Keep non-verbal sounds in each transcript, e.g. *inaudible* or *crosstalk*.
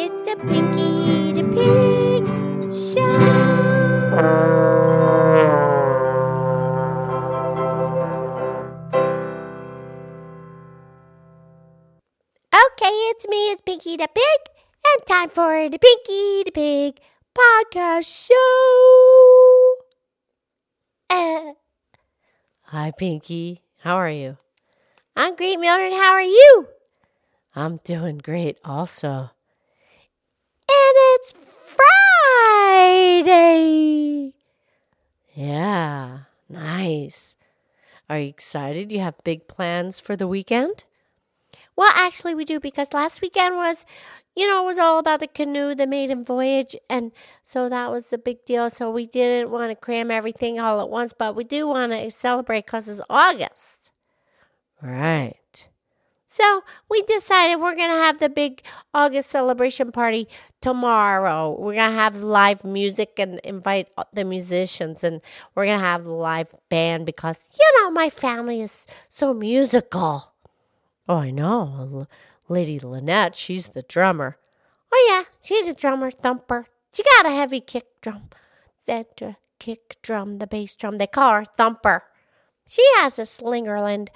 It's the Pinky the Pig Show. Okay, it's me, it's Pinky the Pig, and time for the Pinky the Pig podcast show. Uh, Hi, Pinky. How are you? I'm great, Mildred. How are you? I'm doing great also. And it's Friday. Yeah, nice. Are you excited? You have big plans for the weekend? Well, actually, we do because last weekend was, you know, it was all about the canoe, the maiden voyage. And so that was a big deal. So we didn't want to cram everything all at once, but we do want to celebrate because it's August. Right. So we decided we're going to have the big August celebration party tomorrow. We're going to have live music and invite the musicians, and we're going to have live band because, you know, my family is so musical. Oh, I know. Lady Lynette, she's the drummer. Oh, yeah, she's a drummer, thumper. She got a heavy kick drum. That kick drum, the bass drum, they call her Thumper. She has a Slingerland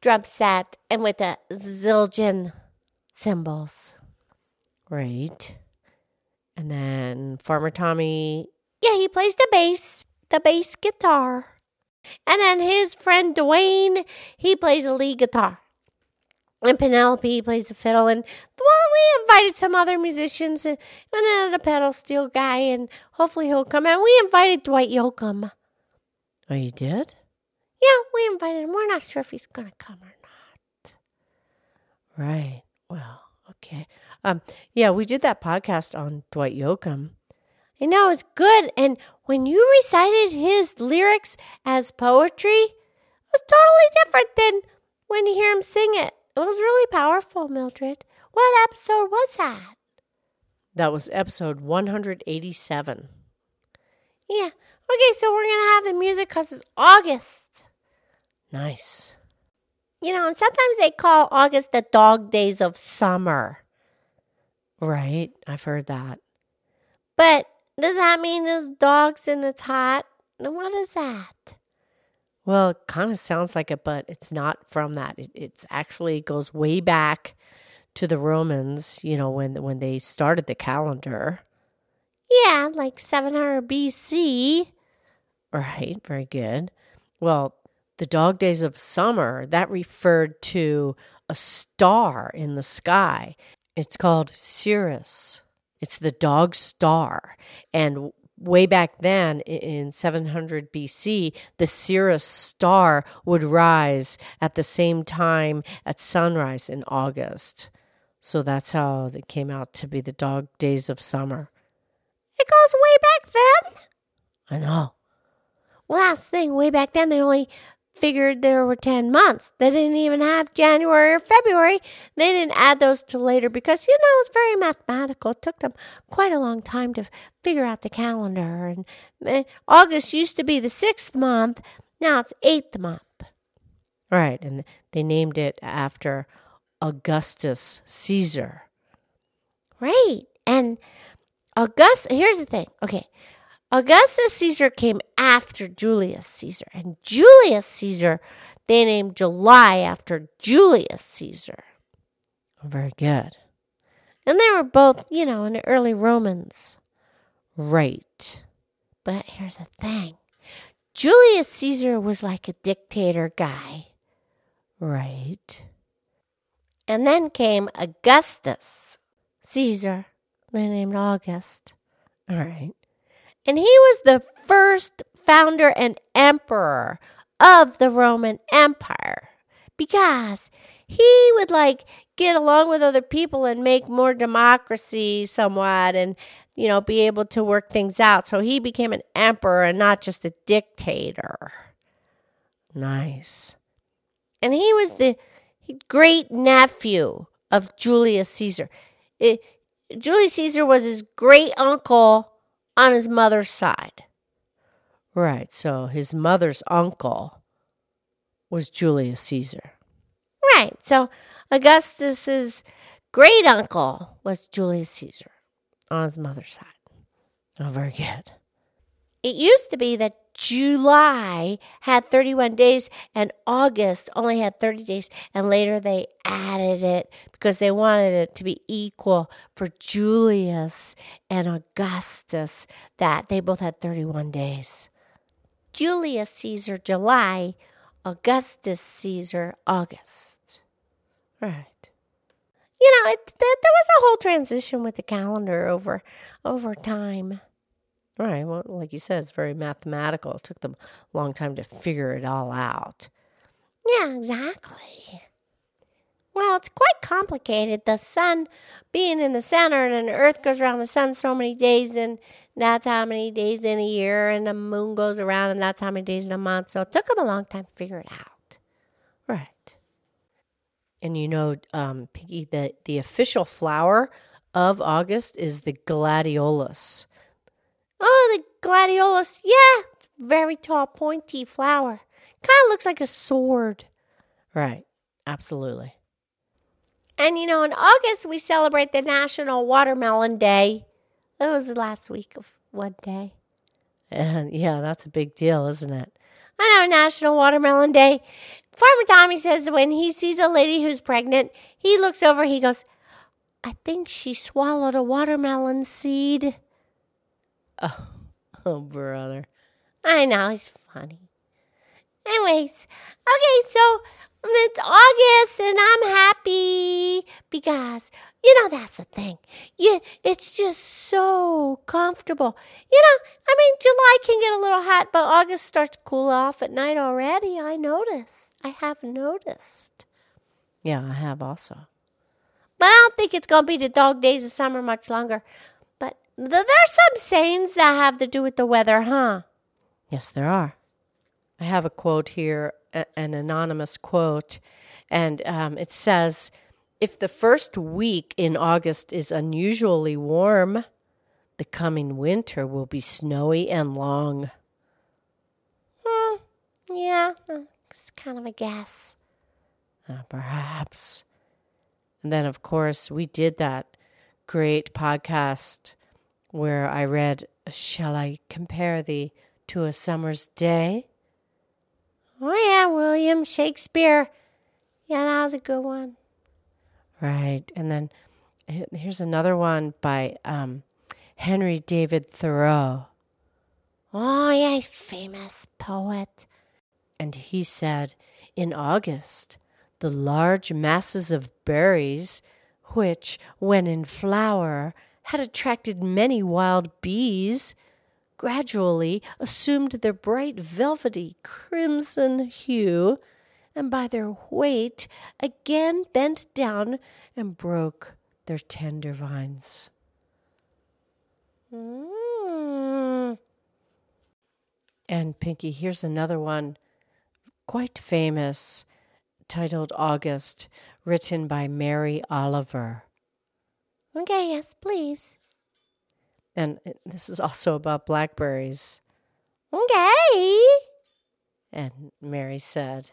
drum set and with a zillion cymbals. Right. And then Farmer Tommy. Yeah, he plays the bass, the bass guitar. And then his friend Dwayne, he plays a lead guitar. And Penelope plays the fiddle. And well, we invited some other musicians and, and another pedal steel guy, and hopefully he'll come. And we invited Dwight Yoakam. Oh, you did? Yeah, we invited him. We're not sure if he's going to come or not. Right. Well, okay. Um, yeah, we did that podcast on Dwight Yoakam. I know it's good. And when you recited his lyrics as poetry, it was totally different than when you hear him sing it. It was really powerful, Mildred. What episode was that? That was episode 187. Yeah. Okay, so we're going to have the music because it's August. Nice. You know, and sometimes they call August the dog days of summer. Right. I've heard that. But does that mean there's dogs and it's hot? What is that? Well, it kind of sounds like it, but it's not from that. It it's actually goes way back to the Romans, you know, when when they started the calendar. Yeah, like 700 BC. Right, very good. Well, the dog days of summer, that referred to a star in the sky. It's called Sirius. It's the dog star. And way back then in 700 BC, the Sirius star would rise at the same time at sunrise in August. So that's how it came out to be the dog days of summer. It goes way back then. I know. Last thing, way back then, they only figured there were 10 months. They didn't even have January or February. They didn't add those to later because, you know, it's very mathematical. It took them quite a long time to figure out the calendar. And eh, August used to be the sixth month. Now it's eighth month. Right. And they named it after Augustus Caesar. Right. And August, here's the thing. Okay. Augustus Caesar came after Julius Caesar. And Julius Caesar, they named July after Julius Caesar. Very good. And they were both, you know, in the early Romans. Right. But here's the thing Julius Caesar was like a dictator guy. Right. And then came Augustus Caesar. They named August. All right. And he was the first founder and emperor of the Roman Empire because he would like get along with other people and make more democracy somewhat and you know be able to work things out. So he became an emperor and not just a dictator. Nice. and he was the great nephew of Julius Caesar. It- Julius Caesar was his great uncle on his mother's side Right. So his mother's uncle was Julius Caesar. Right. So Augustus's great uncle was Julius Caesar on his mother's side. Oh, very good. It used to be that July had 31 days and August only had 30 days. And later they added it because they wanted it to be equal for Julius and Augustus, that they both had 31 days. Julius Caesar, July, Augustus Caesar, August. Right. You know, it, th- there was a whole transition with the calendar over over time. Right. Well, like you said, it's very mathematical. It took them a long time to figure it all out. Yeah, exactly. Well, it's quite complicated. The sun being in the center and the earth goes around the sun so many days, and that's how many days in a year, and the moon goes around, and that's how many days in a month. So it took them a long time to figure it out. Right. And you know, um, Piggy, the, the official flower of August is the gladiolus. Oh, the gladiolus. Yeah, very tall, pointy flower. Kind of looks like a sword. Right. Absolutely. And you know, in August, we celebrate the National Watermelon Day. That was the last week of one day. And yeah, that's a big deal, isn't it? I know, National Watermelon Day. Farmer Tommy says when he sees a lady who's pregnant, he looks over, he goes, I think she swallowed a watermelon seed. Oh, *laughs* oh brother. I know, he's funny. Anyways, okay, so um, it's August and I'm happy because you know that's the thing. You it's just so comfortable. You know, I mean July can get a little hot, but August starts to cool off at night already. I noticed. I have noticed. Yeah, I have also. But I don't think it's to be the dog days of summer much longer. Th- there are some sayings that have to do with the weather, huh? Yes, there are. I have a quote here, a- an anonymous quote, and um, it says If the first week in August is unusually warm, the coming winter will be snowy and long. Hmm, yeah, uh, it's kind of a guess. Uh, perhaps. And then, of course, we did that great podcast where I read, Shall I compare thee to a summer's day? Oh, yeah, William Shakespeare. Yeah, that was a good one. Right. And then here's another one by um, Henry David Thoreau. Oh, yeah, famous poet. And he said, In August, the large masses of berries, which, when in flower, had attracted many wild bees, gradually assumed their bright velvety crimson hue, and by their weight again bent down and broke their tender vines. Mm. And Pinky, here's another one, quite famous, titled August, written by Mary Oliver. Okay, yes, please. And this is also about blackberries. Okay. And Mary said,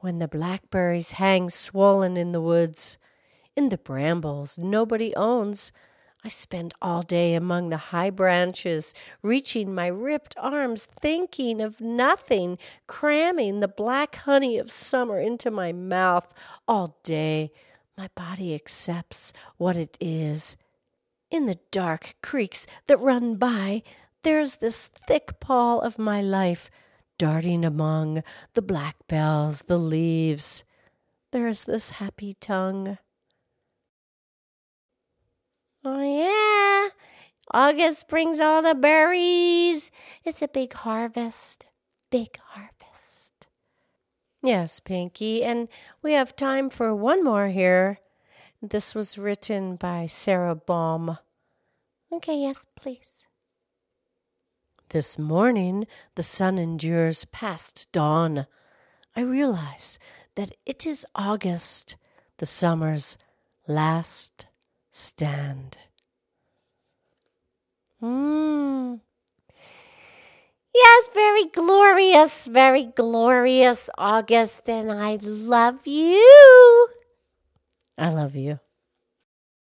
When the blackberries hang swollen in the woods, in the brambles nobody owns, I spend all day among the high branches, reaching my ripped arms, thinking of nothing, cramming the black honey of summer into my mouth all day. My body accepts what it is. In the dark creeks that run by, there's this thick pall of my life darting among the black bells, the leaves. There's this happy tongue. Oh, yeah. August brings all the berries. It's a big harvest. Big harvest. Yes, Pinky, and we have time for one more here. This was written by Sarah Baum. Okay, yes, please. This morning the sun endures past dawn. I realize that it is August, the summer's last stand. Mm. Yes, very glorious, very glorious August, and I love you. I love you.